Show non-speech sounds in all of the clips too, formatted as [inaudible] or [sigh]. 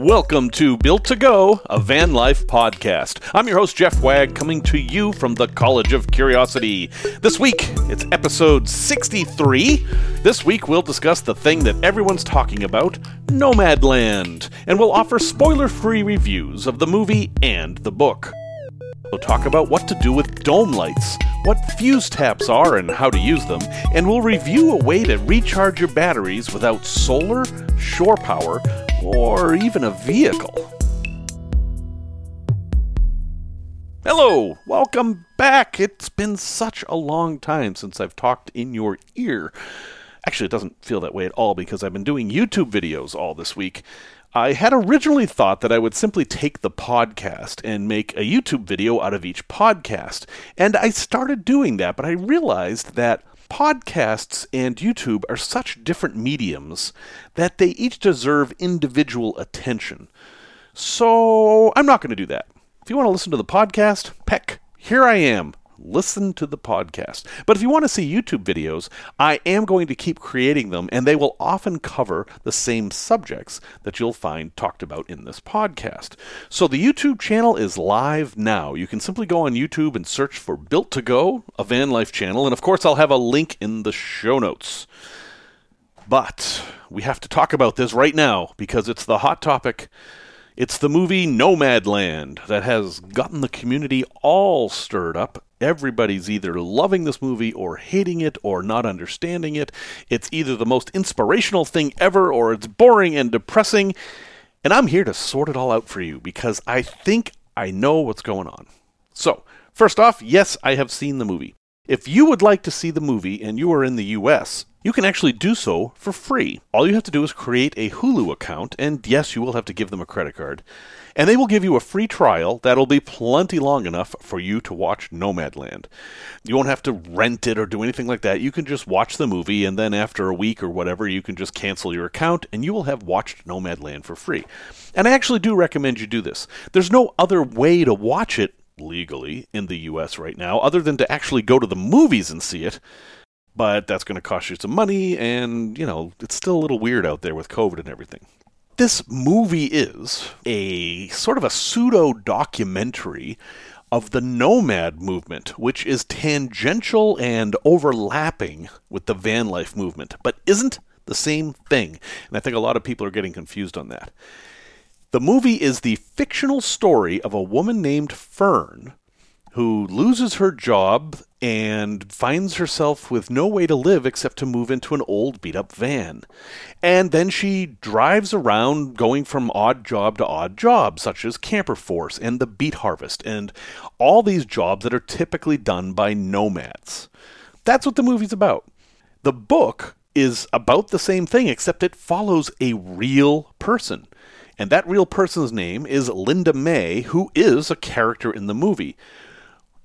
Welcome to Built to Go, a van life podcast. I'm your host, Jeff Wagg, coming to you from the College of Curiosity. This week, it's episode 63. This week, we'll discuss the thing that everyone's talking about Nomadland, and we'll offer spoiler free reviews of the movie and the book. We'll talk about what to do with dome lights, what fuse taps are and how to use them, and we'll review a way to recharge your batteries without solar, shore power, or even a vehicle. Hello, welcome back. It's been such a long time since I've talked in your ear. Actually, it doesn't feel that way at all because I've been doing YouTube videos all this week. I had originally thought that I would simply take the podcast and make a YouTube video out of each podcast. And I started doing that, but I realized that podcasts and YouTube are such different mediums that they each deserve individual attention. So I'm not going to do that. If you want to listen to the podcast, peck, here I am listen to the podcast. But if you want to see YouTube videos, I am going to keep creating them, and they will often cover the same subjects that you'll find talked about in this podcast. So the YouTube channel is live now. You can simply go on YouTube and search for Built to Go, a van life channel, and of course, I'll have a link in the show notes. But we have to talk about this right now because it's the hot topic. It's the movie Nomadland that has gotten the community all stirred up Everybody's either loving this movie or hating it or not understanding it. It's either the most inspirational thing ever or it's boring and depressing. And I'm here to sort it all out for you because I think I know what's going on. So, first off, yes, I have seen the movie. If you would like to see the movie and you are in the US, you can actually do so for free. All you have to do is create a Hulu account, and yes, you will have to give them a credit card and they will give you a free trial that'll be plenty long enough for you to watch Nomadland. You won't have to rent it or do anything like that. You can just watch the movie, and then after a week or whatever, you can just cancel your account, and you will have watched Nomadland for free. And I actually do recommend you do this. There's no other way to watch it legally in the US right now other than to actually go to the movies and see it but that's going to cost you some money and you know it's still a little weird out there with covid and everything this movie is a sort of a pseudo documentary of the nomad movement, which is tangential and overlapping with the van life movement, but isn't the same thing. And I think a lot of people are getting confused on that. The movie is the fictional story of a woman named Fern who loses her job and finds herself with no way to live except to move into an old beat up van. And then she drives around going from odd job to odd job, such as Camper Force and the Beet Harvest, and all these jobs that are typically done by nomads. That's what the movie's about. The book is about the same thing, except it follows a real person. And that real person's name is Linda May, who is a character in the movie.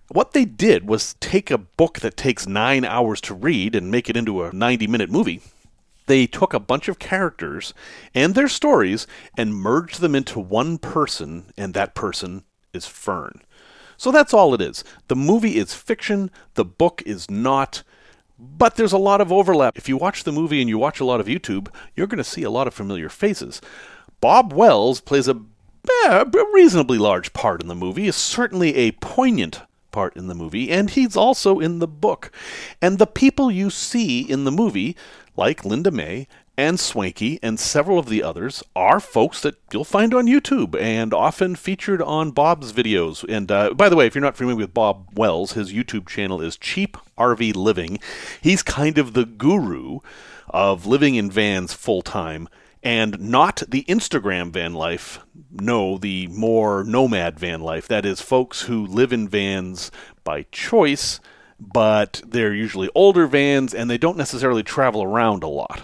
What they did was take a book that takes nine hours to read and make it into a 90 minute movie. They took a bunch of characters and their stories and merged them into one person, and that person is Fern. So that's all it is. The movie is fiction, the book is not, but there's a lot of overlap. If you watch the movie and you watch a lot of YouTube, you're going to see a lot of familiar faces. Bob Wells plays a, eh, a reasonably large part in the movie, is certainly a poignant part in the movie, and he's also in the book. And the people you see in the movie, like Linda May and Swanky and several of the others, are folks that you'll find on YouTube and often featured on Bob's videos. And uh, by the way, if you're not familiar with Bob Wells, his YouTube channel is Cheap RV Living. He's kind of the guru of living in vans full time and not the Instagram van life. No, the more nomad van life. That is, folks who live in vans by choice, but they're usually older vans and they don't necessarily travel around a lot.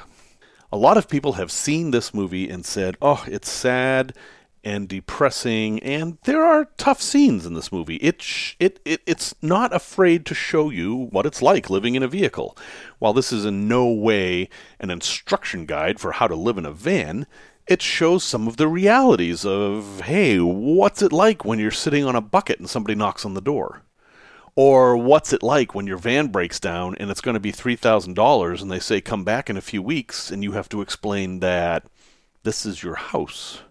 A lot of people have seen this movie and said, oh, it's sad and depressing, and there are tough scenes in this movie. It, sh- it, it it's not afraid to show you what it's like living in a vehicle. While this is in no way an instruction guide for how to live in a van, it shows some of the realities of, hey, what's it like when you're sitting on a bucket and somebody knocks on the door? Or what's it like when your van breaks down and it's going to be $3,000 and they say come back in a few weeks and you have to explain that this is your house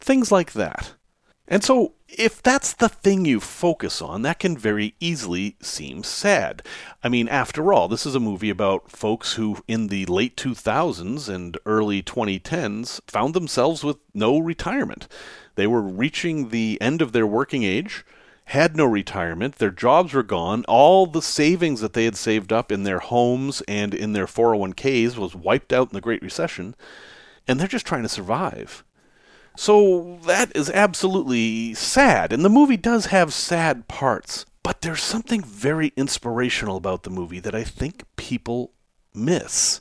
Things like that. And so, if that's the thing you focus on, that can very easily seem sad. I mean, after all, this is a movie about folks who, in the late 2000s and early 2010s, found themselves with no retirement. They were reaching the end of their working age, had no retirement, their jobs were gone, all the savings that they had saved up in their homes and in their 401ks was wiped out in the Great Recession, and they're just trying to survive. So that is absolutely sad, and the movie does have sad parts, but there's something very inspirational about the movie that I think people miss.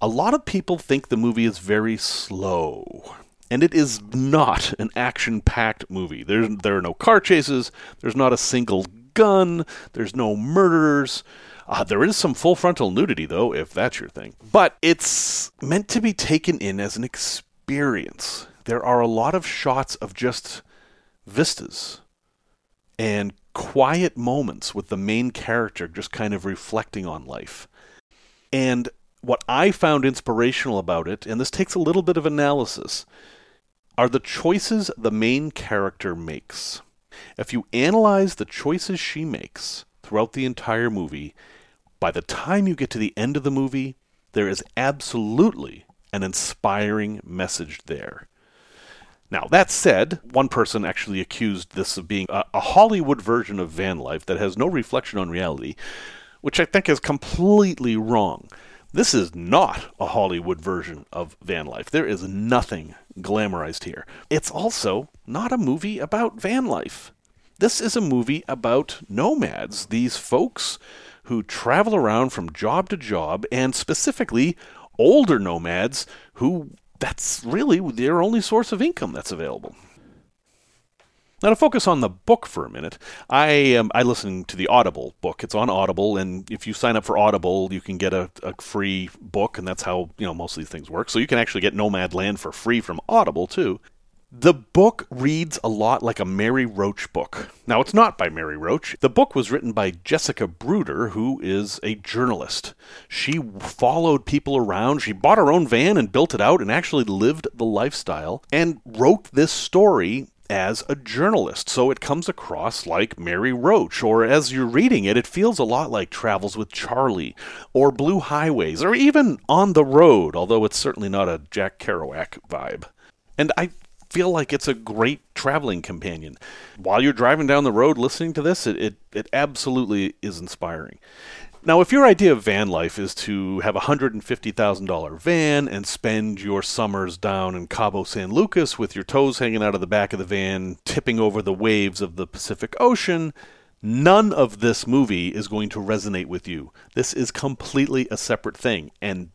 A lot of people think the movie is very slow. And it is not an action packed movie. There, there are no car chases, there's not a single gun, there's no murders. Uh, there is some full frontal nudity, though, if that's your thing. But it's meant to be taken in as an experience there are a lot of shots of just vistas and quiet moments with the main character just kind of reflecting on life. And what I found inspirational about it, and this takes a little bit of analysis, are the choices the main character makes. If you analyze the choices she makes throughout the entire movie, by the time you get to the end of the movie, there is absolutely an inspiring message there. Now, that said, one person actually accused this of being a, a, Hollywood version of van life that has no reflection on reality, which I think is completely wrong. This is not a Hollywood version of van life. There is nothing glamorized here. It's also not a movie about van life. This is a movie about nomads, these folks who travel around from job to job, and specifically older nomads who that's really their only source of income that's available. Now to focus on the book for a minute, I um, I listen to the Audible book. It's on Audible, and if you sign up for Audible, you can get a, a free book, and that's how you know most of these things work. So you can actually get Nomad Land for free from Audible too. The book reads a lot like a Mary Roach book. Now, it's not by Mary Roach. The book was written by Jessica Bruder, who is a journalist. She followed people around, she bought her own van and built it out and actually lived the lifestyle and wrote this story as a journalist. So it comes across like Mary Roach, or as you're reading it, it feels a lot like Travels with Charlie, or Blue Highways, or even On the Road, although it's certainly not a Jack Kerouac vibe. And I feel like it's a great traveling companion. While you're driving down the road listening to this, it, it, it absolutely is inspiring. Now, if your idea of van life is to have a $150,000 van and spend your summers down in Cabo San Lucas with your toes hanging out of the back of the van, tipping over the waves of the Pacific Ocean, none of this movie is going to resonate with you. This is completely a separate thing. And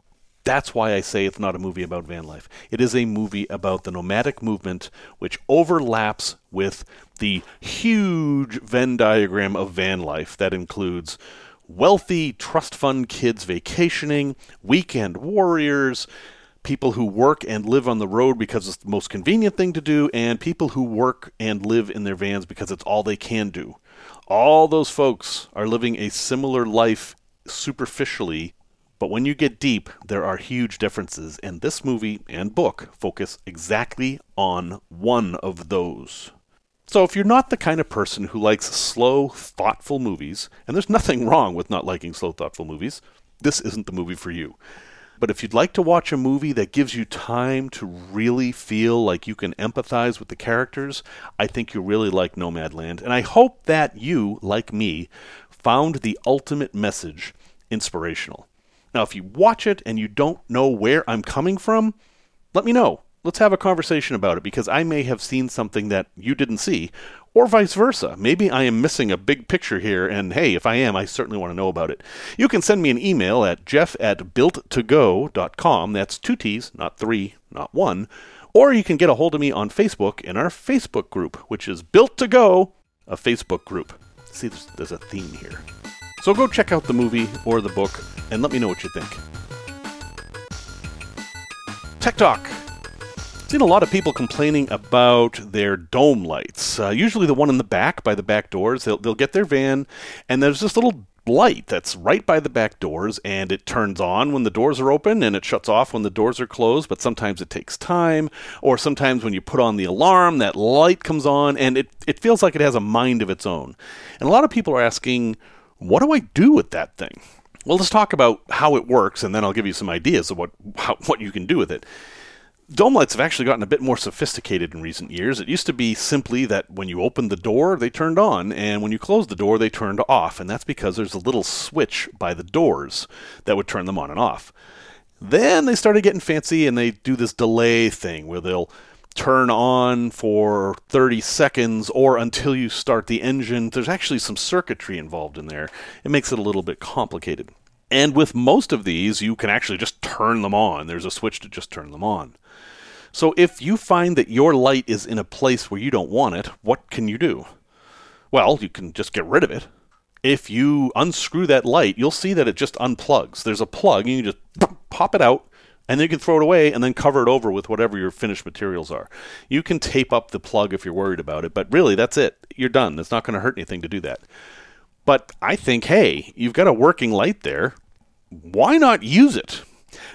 that's why I say it's not a movie about van life. It is a movie about the nomadic movement, which overlaps with the huge Venn diagram of van life that includes wealthy trust fund kids vacationing, weekend warriors, people who work and live on the road because it's the most convenient thing to do, and people who work and live in their vans because it's all they can do. All those folks are living a similar life superficially but when you get deep, there are huge differences, and this movie and book focus exactly on one of those. So, if you're not the kind of person who likes slow, thoughtful movies, and there's nothing wrong with not liking slow, thoughtful movies, this isn't the movie for you. But if you'd like to watch a movie that gives you time to really feel like you can empathize with the characters, I think you'll really like Nomadland. And I hope that you, like me, found the ultimate message inspirational. Now, if you watch it and you don't know where I'm coming from, let me know. Let's have a conversation about it because I may have seen something that you didn't see, or vice versa. Maybe I am missing a big picture here, and hey, if I am, I certainly want to know about it. You can send me an email at jeff at builttogo.com. That's two T's, not three, not one. Or you can get a hold of me on Facebook in our Facebook group, which is Built to Go, a Facebook group. See, there's, there's a theme here. So go check out the movie or the book and let me know what you think. Tech Talk. Seen a lot of people complaining about their dome lights. Uh, usually, the one in the back by the back doors. They'll, they'll get their van, and there's this little light that's right by the back doors and it turns on when the doors are open and it shuts off when the doors are closed, but sometimes it takes time. Or sometimes when you put on the alarm, that light comes on and it, it feels like it has a mind of its own. And a lot of people are asking, what do I do with that thing? Well, let's talk about how it works, and then I'll give you some ideas of what how, what you can do with it. Dome lights have actually gotten a bit more sophisticated in recent years. It used to be simply that when you opened the door, they turned on, and when you closed the door, they turned off, and that's because there's a little switch by the doors that would turn them on and off. Then they started getting fancy, and they do this delay thing where they'll turn on for 30 seconds or until you start the engine. There's actually some circuitry involved in there. It makes it a little bit complicated. And with most of these, you can actually just turn them on. There's a switch to just turn them on. So if you find that your light is in a place where you don't want it, what can you do? Well, you can just get rid of it. If you unscrew that light, you'll see that it just unplugs. There's a plug, and you just pop it out, and then you can throw it away and then cover it over with whatever your finished materials are. You can tape up the plug if you're worried about it, but really, that's it. You're done. It's not going to hurt anything to do that. But I think, hey, you've got a working light there. Why not use it?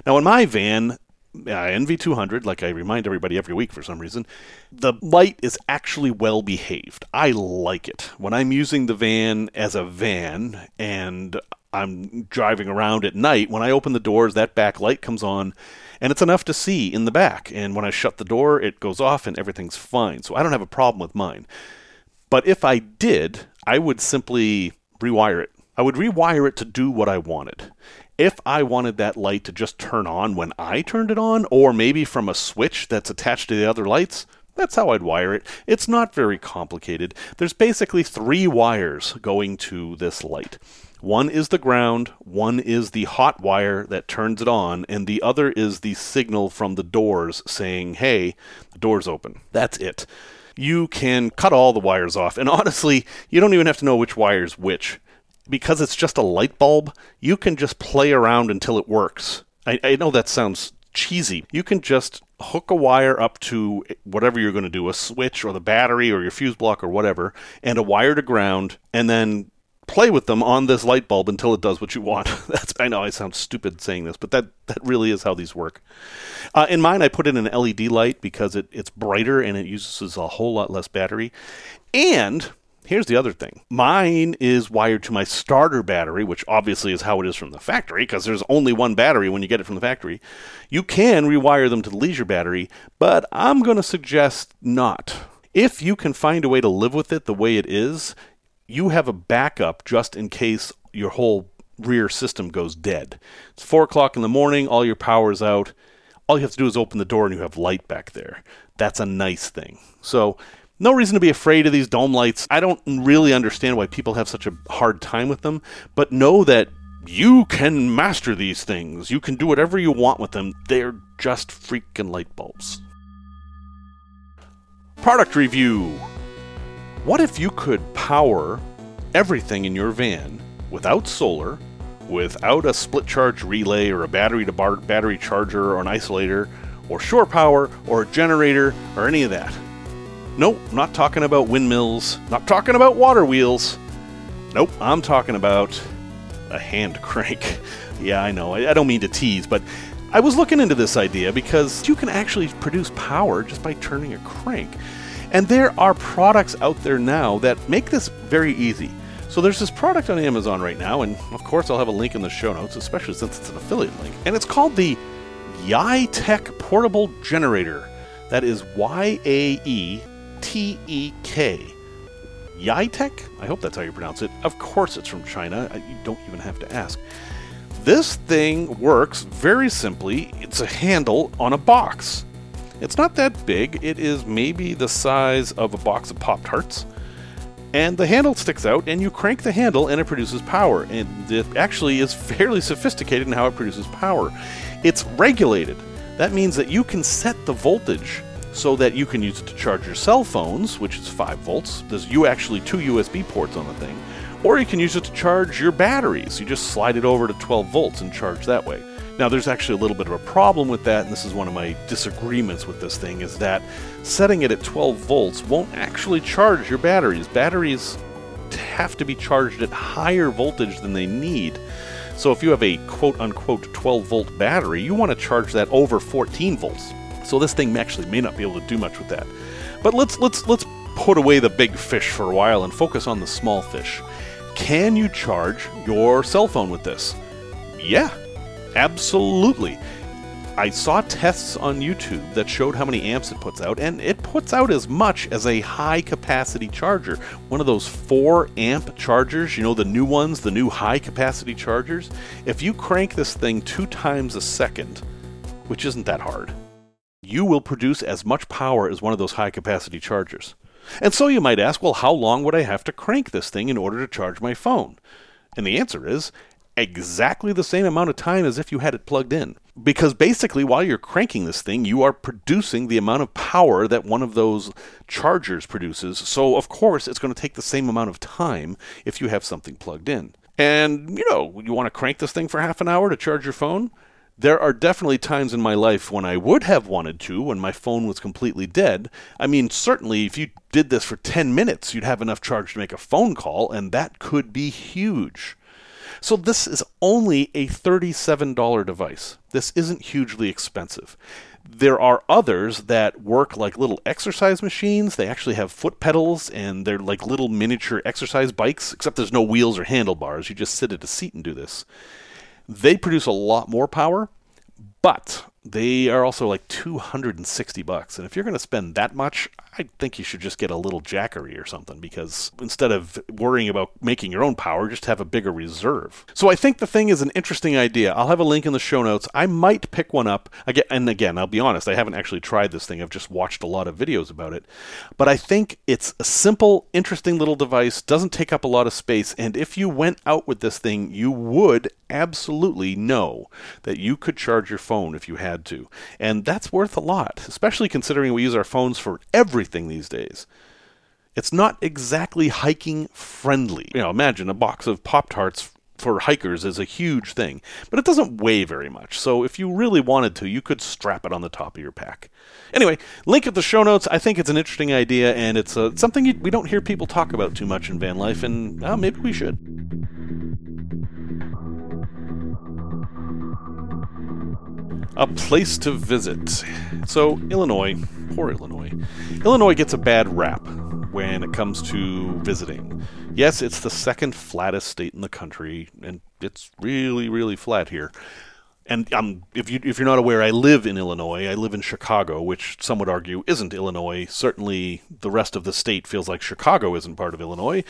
Now, in my van, NV200, like I remind everybody every week for some reason, the light is actually well behaved. I like it. When I'm using the van as a van and I'm driving around at night, when I open the doors, that back light comes on and it's enough to see in the back. And when I shut the door, it goes off and everything's fine. So I don't have a problem with mine. But if I did, I would simply rewire it. I would rewire it to do what I wanted if I wanted that light to just turn on when I turned it on, or maybe from a switch that's attached to the other lights, that's how I'd wire it. It's not very complicated. There's basically three wires going to this light. One is the ground, one is the hot wire that turns it on, and the other is the signal from the doors saying, hey, the door's open. That's it. You can cut all the wires off, and honestly, you don't even have to know which wire's which because it's just a light bulb, you can just play around until it works. I, I know that sounds cheesy. You can just hook a wire up to whatever you're going to do a switch or the battery or your fuse block or whatever, and a wire to ground, and then play with them on this light bulb until it does what you want. [laughs] That's I know I sound stupid saying this, but that that really is how these work. Uh, in mine, I put in an LED light because it, it's brighter and it uses a whole lot less battery, and Here's the other thing. Mine is wired to my starter battery, which obviously is how it is from the factory, because there's only one battery when you get it from the factory. You can rewire them to the leisure battery, but I'm going to suggest not. If you can find a way to live with it the way it is, you have a backup just in case your whole rear system goes dead. It's 4 o'clock in the morning, all your power's out. All you have to do is open the door and you have light back there. That's a nice thing. So no reason to be afraid of these dome lights. I don't really understand why people have such a hard time with them, but know that you can master these things. You can do whatever you want with them. They're just freaking light bulbs. Product review. What if you could power everything in your van without solar, without a split charge relay or a battery to bar- battery charger or an isolator or shore power or a generator or any of that? Nope, not talking about windmills, not talking about water wheels. Nope, I'm talking about a hand [laughs] crank. yeah, I know, I, I don't mean to tease, but I was looking into this idea because you can actually produce power just by turning a crank. And there are products out there now that make this very easy. So there's this product on Amazon right now, and of course I'll have a link in the show notes, especially since it's an affiliate link. And it's called the YaeTek Portable Generator. That is Y A E T E K. YaeTek? I hope that's how you pronounce it. Of course it's from China. You don't even have to ask. This thing works very simply. It's a handle on a box. It's not that big. It is maybe the size of a box of Pop Tarts. And the handle sticks out, and you crank the handle, and it produces power. And it actually is fairly sophisticated in how it produces power. It's regulated. That means that you can set the voltage so that you can use it to charge your cell phones, which is 5 volts. There's you actually two USB ports on the thing. Or you can use it to charge your batteries. You just slide it over to 12 volts and charge that way. Now, there's actually a little bit of a problem with that, and this is one of my disagreements with this thing, is that setting it at 12 volts won't actually charge your batteries. Batteries have to be charged at higher voltage than they need. So if you have a quote unquote 12 volt battery, you want to charge that over 14 volts. So this thing actually may not be able to do much with that. But let's let's let's put away the big fish for a while and focus on the small fish. Can you charge your cell phone with this? Yeah, absolutely. I saw tests on YouTube that showed how many amps it puts out, and it puts out as much as a high capacity charger. One of those 4 amp chargers, you know, the new ones, the new high capacity chargers. If you crank this thing two times a second, which isn't that hard, you will produce as much power as one of those high capacity chargers. And so you might ask, well, how long would I have to crank this thing in order to charge my phone? And the answer is exactly the same amount of time as if you had it plugged in. Because basically, while you're cranking this thing, you are producing the amount of power that one of those chargers produces. So, of course, it's going to take the same amount of time if you have something plugged in. And, you know, you want to crank this thing for half an hour to charge your phone? There are definitely times in my life when I would have wanted to, when my phone was completely dead. I mean, certainly, if you did this for 10 minutes, you'd have enough charge to make a phone call, and that could be huge. So this is only a $37 device. This isn't hugely expensive. There are others that work like little exercise machines. They actually have foot pedals and they're like little miniature exercise bikes, except there's no wheels or handlebars. You just sit at a seat and do this. They produce a lot more power, but they are also like 260 bucks. And if you're going to spend that much, I think you should just get a little Jackery or something because instead of worrying about making your own power, just have a bigger reserve. So I think the thing is an interesting idea. I'll have a link in the show notes. I might pick one up. And again, I'll be honest, I haven't actually tried this thing. I've just watched a lot of videos about it. But I think it's a simple, interesting little device, doesn't take up a lot of space, and if you went out with this thing, you would absolutely know that you could charge your phone if you had had to. And that's worth a lot, especially considering we use our phones for everything these days. It's not exactly hiking friendly. You know, imagine a box of Pop Tarts for hikers is a huge thing, but it doesn't weigh very much. So if you really wanted to, you could strap it on the top of your pack. Anyway, link at the show notes. I think it's an interesting idea, and it's uh, something you, we don't hear people talk about too much in van life, and uh, maybe we should. A place to visit. So, Illinois, poor Illinois. Illinois gets a bad rap when it comes to visiting. Yes, it's the second flattest state in the country, and it's really, really flat here. And um, if you if you're not aware, I live in Illinois. I live in Chicago, which some would argue isn't Illinois. Certainly, the rest of the state feels like Chicago isn't part of Illinois.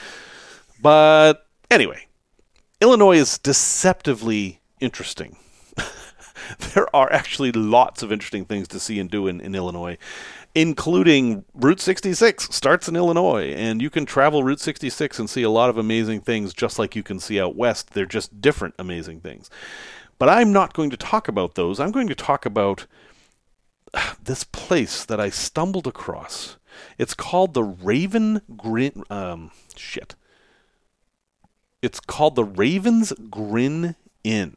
But anyway, Illinois is deceptively interesting. [laughs] there are actually lots of interesting things to see and do in, in Illinois, including Route 66 starts in Illinois, and you can travel Route 66 and see a lot of amazing things just like you can see out west. They're just different amazing things. But I'm not going to talk about those. I'm going to talk about [sighs] this place that I stumbled across. It's called the Raven Grin. Um, shit. It's called the Ravens Grin Inn.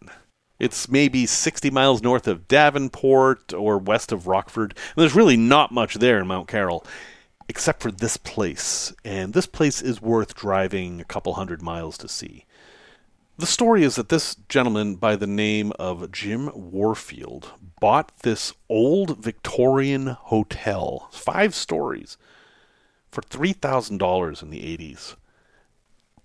It's maybe 60 miles north of Davenport or west of Rockford. And there's really not much there in Mount Carroll, except for this place. And this place is worth driving a couple hundred miles to see. The story is that this gentleman by the name of Jim Warfield bought this old Victorian hotel, five stories, for $3,000 in the 80s.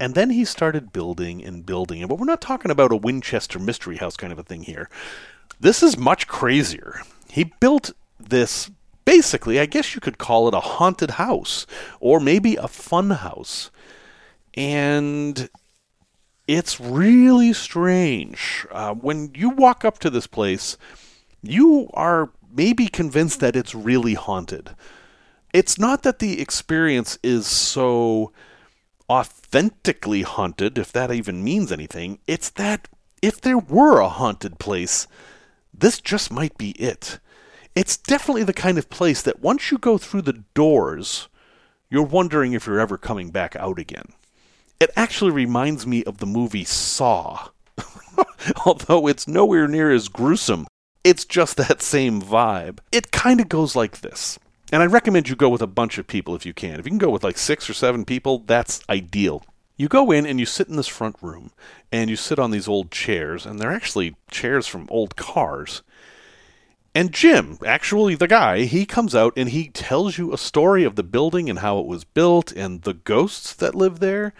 And then he started building and building. But we're not talking about a Winchester mystery house kind of a thing here. This is much crazier. He built this basically, I guess you could call it a haunted house or maybe a fun house. And it's really strange. Uh, when you walk up to this place, you are maybe convinced that it's really haunted. It's not that the experience is so authentically haunted, if that even means anything. It's that if there were a haunted place, this just might be it. It's definitely the kind of place that once you go through the doors, you're wondering if you're ever coming back out again. It actually reminds me of the movie Saw. [laughs] Although it's nowhere near as gruesome, it's just that same vibe. It kind of goes like this and I recommend you go with a bunch of people if you can. If you can go with like six or seven people, that's ideal. You go in and you sit in this front room, and you sit on these old chairs, and they're actually chairs from old cars. And Jim, actually the guy, he comes out and he tells you a story of the building and how it was built and the ghosts that live there,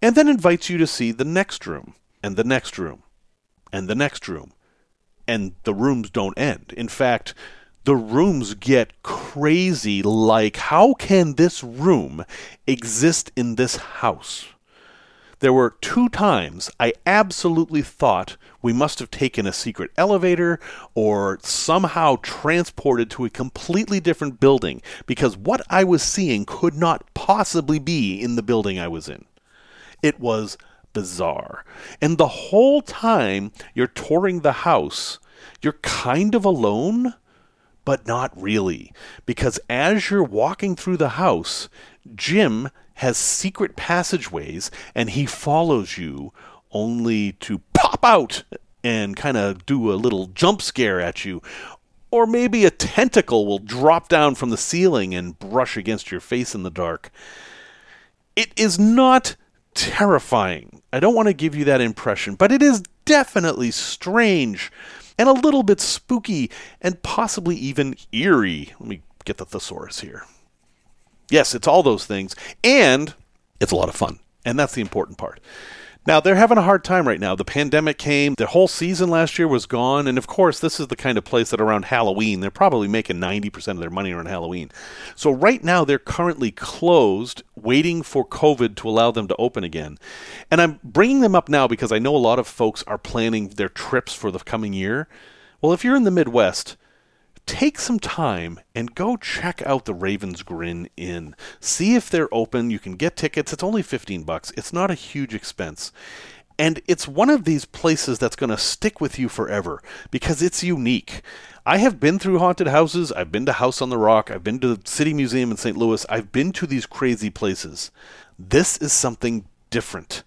and then invites you to see the next room, and the next room, and the next room. And the rooms don't end. In fact, the rooms get crazy like how can this room exist in this house? There were two times I absolutely thought we must have taken a secret elevator or somehow transported to a completely different building because what I was seeing could not possibly be in the building I was in. It was bizarre. And the whole time you're touring the house, you're kind of alone, but not really. Because as you're walking through the house, Jim has secret passageways and he follows you only to pop out and kind of do a little jump scare at you. Or maybe a tentacle will drop down from the ceiling and brush against your face in the dark. It is not terrifying. I don't want to give you that impression, but it is definitely strange and a little bit spooky and possibly even eerie. Let me get the thesaurus here. Yes, it's all those things. And it's a lot of fun. And that's the important part. Now, they're having a hard time right now. The pandemic came, the whole season last year was gone. And of course, this is the kind of place that around Halloween, they're probably making 90% of their money around Halloween. So, right now, they're currently closed, waiting for COVID to allow them to open again. And I'm bringing them up now because I know a lot of folks are planning their trips for the coming year. Well, if you're in the Midwest, take some time and go check out the Ravens Grin Inn. See if they're open. You can get tickets. It's only 15 bucks. It's not a huge expense. And it's one of these places that's going to stick with you forever because it's unique. I have been through haunted houses. I've been to House on the Rock. I've been to the City Museum in St. Louis. I've been to these crazy places. This is something different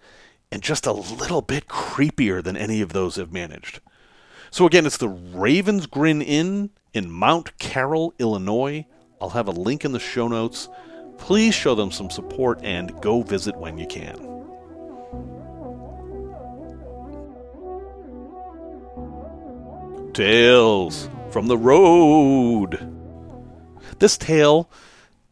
and just a little bit creepier than any of those have managed. So again, it's the Ravens Grin Inn in Mount Carroll, Illinois. I'll have a link in the show notes. Please show them some support and go visit when you can. Tales from the Road. This tale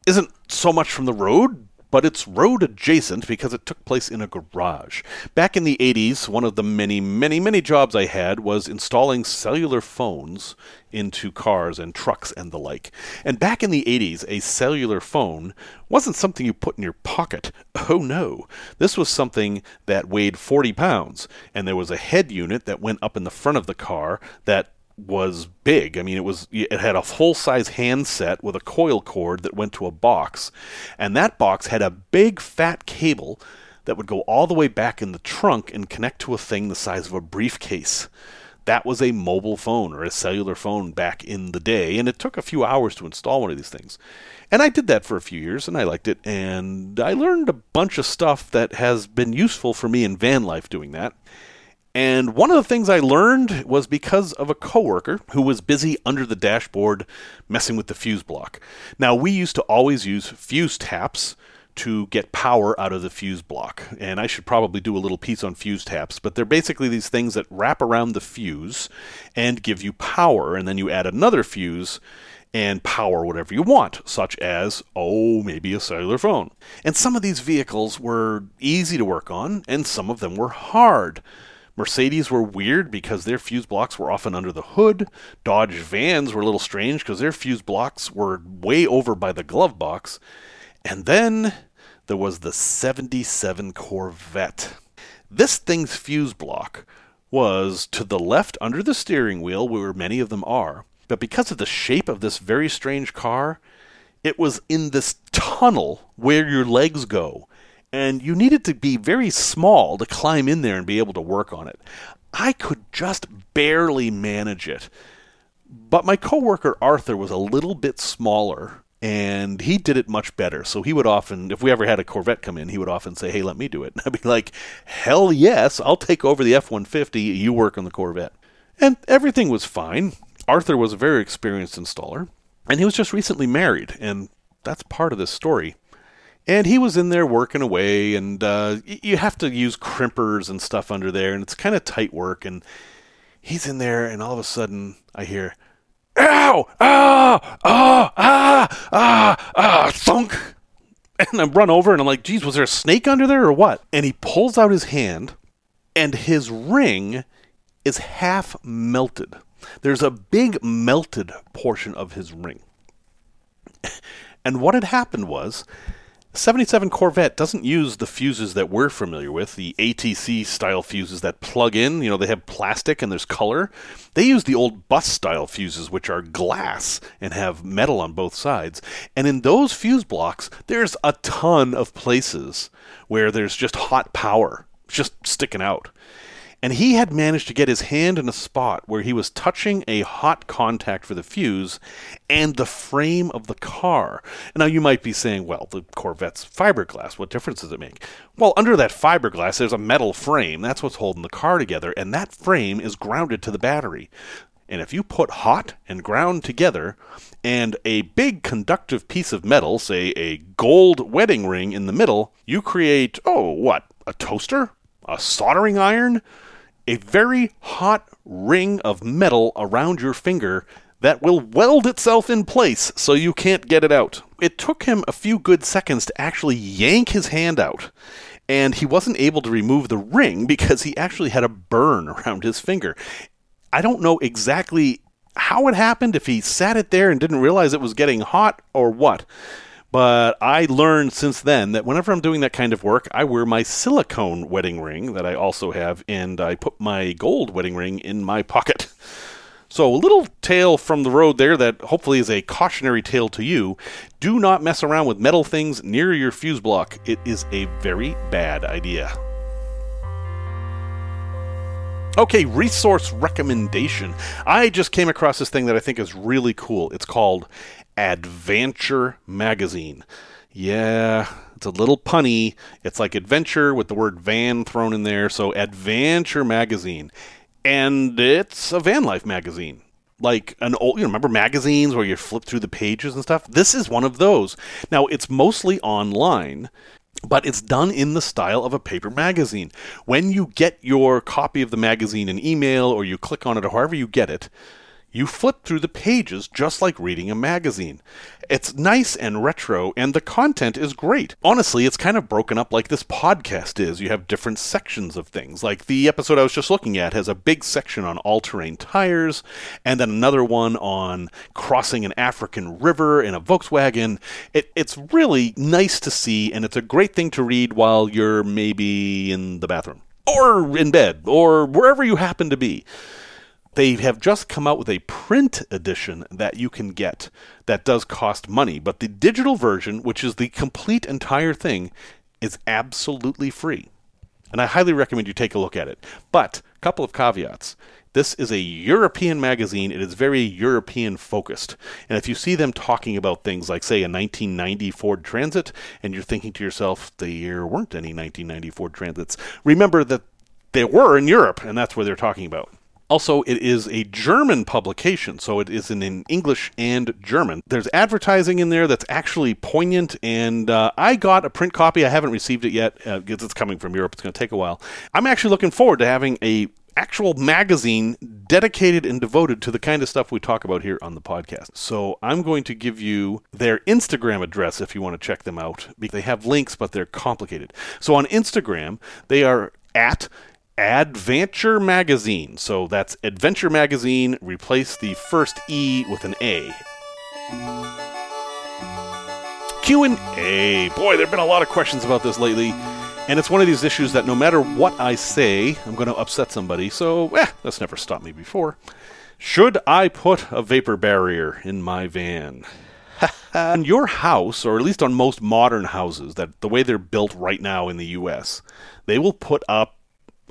isn't so much from the road but it's road adjacent because it took place in a garage. Back in the 80s, one of the many, many, many jobs I had was installing cellular phones into cars and trucks and the like. And back in the 80s, a cellular phone wasn't something you put in your pocket. [laughs] Oh no. This was something that weighed 40 pounds, and there was a head unit that went up in the front of the car that was big. I mean, it was it had a full size handset with a coil cord that went to a box, and that box had a big fat cable that would go all the way back in the trunk and connect to a thing the size of a briefcase. That was a mobile phone or a cellular phone back in the day, and it took a few hours to install one of these things. And I did that for a few years, and I liked it, and I learned a bunch of stuff that has been useful for me in van life doing that. And one of the things I learned was because of a coworker who was busy under the dashboard messing with the fuse block. Now, we used to always use fuse taps to get power out of the fuse block. And I should probably do a little piece on fuse taps, but they're basically these things that wrap around the fuse and give you power. And then you add another fuse and power whatever you want, such as, oh, maybe a cellular phone. And some of these vehicles were easy to work on, and some of them were hard. Mercedes were weird because their fuse blocks were often under the hood. Dodge vans were a little strange because their fuse blocks were way over by the glove box. And then there was the 77 Corvette. This thing's fuse block was to the left under the steering wheel, where many of them are. But because of the shape of this very strange car, it was in this tunnel where your legs go and you needed to be very small to climb in there and be able to work on it. I could just barely manage it. But my coworker Arthur was a little bit smaller and he did it much better. So he would often, if we ever had a Corvette come in, he would often say, Hey, let me do it. [laughs] And I'd be like, Hell yes, I'll take over the F 150. You work on the Corvette. And everything was fine. Arthur was a very experienced installer, and he was just recently married, and that's part of this story. And he was in there working away, and uh, you have to use crimpers and stuff under there, and it's kind of tight work. And he's in there, and all of a sudden, I hear, "Ow! Ah! Ah! Ah! Ah! Ah!" Thunk! And I run over, and I'm like, "Geez, was there a snake under there, or what?" And he pulls out his hand, and his ring is half melted. There's a big melted portion of his ring. [laughs] And what had happened was 77 Corvette doesn't use the fuses that we're familiar with, the ATC style fuses that plug in. You know, they have plastic and there's color. They use the old bus style fuses, which are glass and have metal on both sides. And in those fuse blocks, there's a ton of places where there's just hot power just sticking out and he had managed to get his hand in a spot where he was touching a hot contact for the fuse and the frame of the car. Now, you might be saying, well, the Corvette's fiberglass. What difference does it make? Well, under that fiberglass, there's a metal frame. That's what's holding the car together, and that frame is grounded to the battery. And if you put hot and ground together and a big conductive piece of metal, say a gold wedding ring in the middle, you create, oh, what? A toaster? A soldering iron? A very hot ring of metal around your finger that will weld itself in place so you can't get it out. It took him a few good seconds to actually yank his hand out, and he wasn't able to remove the ring because he actually had a burn around his finger. I don't know exactly how it happened, if he sat it there and didn't realize it was getting hot or what. But I learned since then that whenever I'm doing that kind of work, I wear my silicone wedding ring that I also have, and I put my gold wedding ring in my pocket. [laughs] So, a little tale from the road there that hopefully is a cautionary tale to you. Do not mess around with metal things near your fuse block. It is a very bad idea. Okay, resource recommendation. I just came across this thing that I think is really cool. It's called Advanture Magazine. Yeah, it's a little punny. It's like adventure with the word van thrown in there. So, Advanture Magazine. And it's a van life magazine. Like an old, you remember magazines where you flip through the pages and stuff? This is one of those. Now, it's mostly online, but it's done in the style of a paper magazine. When you get your copy of the magazine in email or you click on it or however you get it, you flip through the pages just like reading a magazine. It's nice and retro, and the content is great. Honestly, it's kind of broken up like this podcast is. You have different sections of things. Like the episode I was just looking at has a big section on all terrain tires, and then another one on crossing an African river in a Volkswagen. It, it's really nice to see, and it's a great thing to read while you're maybe in the bathroom, or in bed, or wherever you happen to be. They have just come out with a print edition that you can get that does cost money, but the digital version, which is the complete entire thing, is absolutely free. And I highly recommend you take a look at it. But, a couple of caveats. This is a European magazine. It is very European focused. And if you see them talking about things like, say, a 1990 Ford Transit, and you're thinking to yourself, there weren't any 1990 Ford Transits, remember that they were in Europe, and that's what they're talking about. Also, it is a German publication, so it is in, English and German. There's advertising in there that's actually poignant, and uh, I got a print copy. I haven't received it yet uh, because it's coming from Europe. It's going to take a while. I'm actually looking forward to having a actual magazine dedicated and devoted to the kind of stuff we talk about here on the podcast. So I'm going to give you their Instagram address if you want to check them out. They have links, but they're complicated. So on Instagram, they are at Advanture Magazine. So that's Adventure Magazine. Replace the first E with an A. Q and A. Boy, there've been a lot of questions about this lately, and it's one of these issues that no matter what I say, I'm going to upset somebody. So, eh, that's never stopped me before. Should I put a vapor barrier in my van? [laughs] in your house, or at least on most modern houses, that the way they're built right now in the U.S., they will put up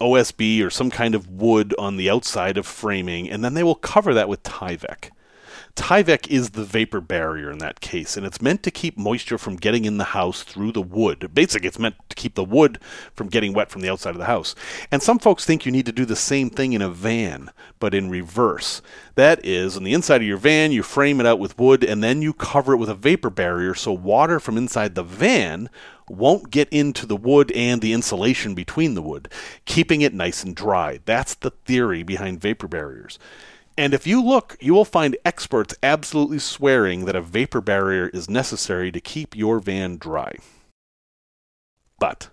OSB or some kind of wood on the outside of framing, and then they will cover that with Tyvek. Tyvek is the vapor barrier in that case, and it's meant to keep moisture from getting in the house through the wood. Basically, it's meant to keep the wood from getting wet from the outside of the house. And some folks think you need to do the same thing in a van, but in reverse. That is, on the inside of your van, you frame it out with wood, and then you cover it with a vapor barrier so water from inside the van won't get into the wood and the insulation between the wood, keeping it nice and dry. That's the theory behind vapor barriers. And if you look, you will find experts absolutely swearing that a vapor barrier is necessary to keep your van dry. But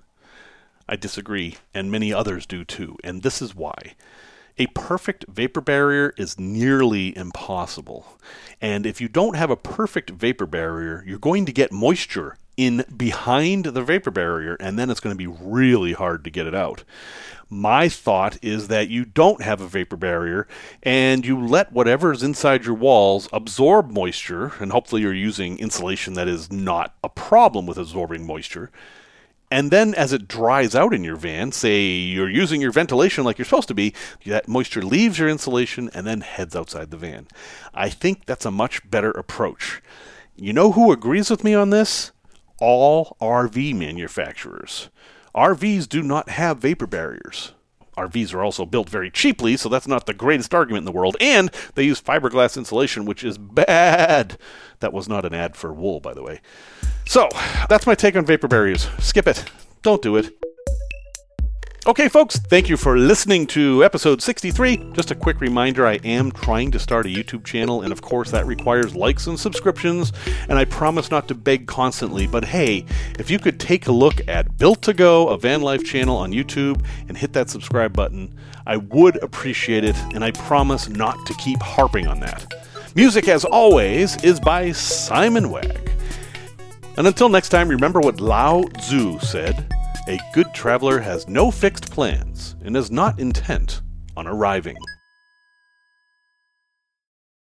I disagree, and many others do too, and this is why. A perfect vapor barrier is nearly impossible. And if you don't have a perfect vapor barrier, you're going to get moisture in behind the vapor barrier, and then it's going to be really hard to get it out. My thought is that you don't have a vapor barrier and you let whatever's inside your walls absorb moisture, and hopefully you're using insulation that is not a problem with absorbing moisture. And then as it dries out in your van, say you're using your ventilation like you're supposed to be, that moisture leaves your insulation and then heads outside the van. I think that's a much better approach. You know who agrees with me on this? All RV manufacturers. RVs do not have vapor barriers. RVs are also built very cheaply, so that's not the greatest argument in the world. And they use fiberglass insulation, which is bad. That was not an ad for wool, by the way. So, that's my take on vapor barriers. Skip it. Don't do it. Okay, folks, thank you for listening to episode 63. Just a quick reminder I am trying to start a YouTube channel, and of course, that requires likes and subscriptions. And I promise not to beg constantly, but hey, if you could take a look at Built to Go, a van life channel on YouTube, and hit that subscribe button, I would appreciate it, and I promise not to keep harping on that. Music, as always, is by Simon Wegg. And until next time, remember what Lao Tzu said. A good traveler has no fixed plans and is not intent on arriving.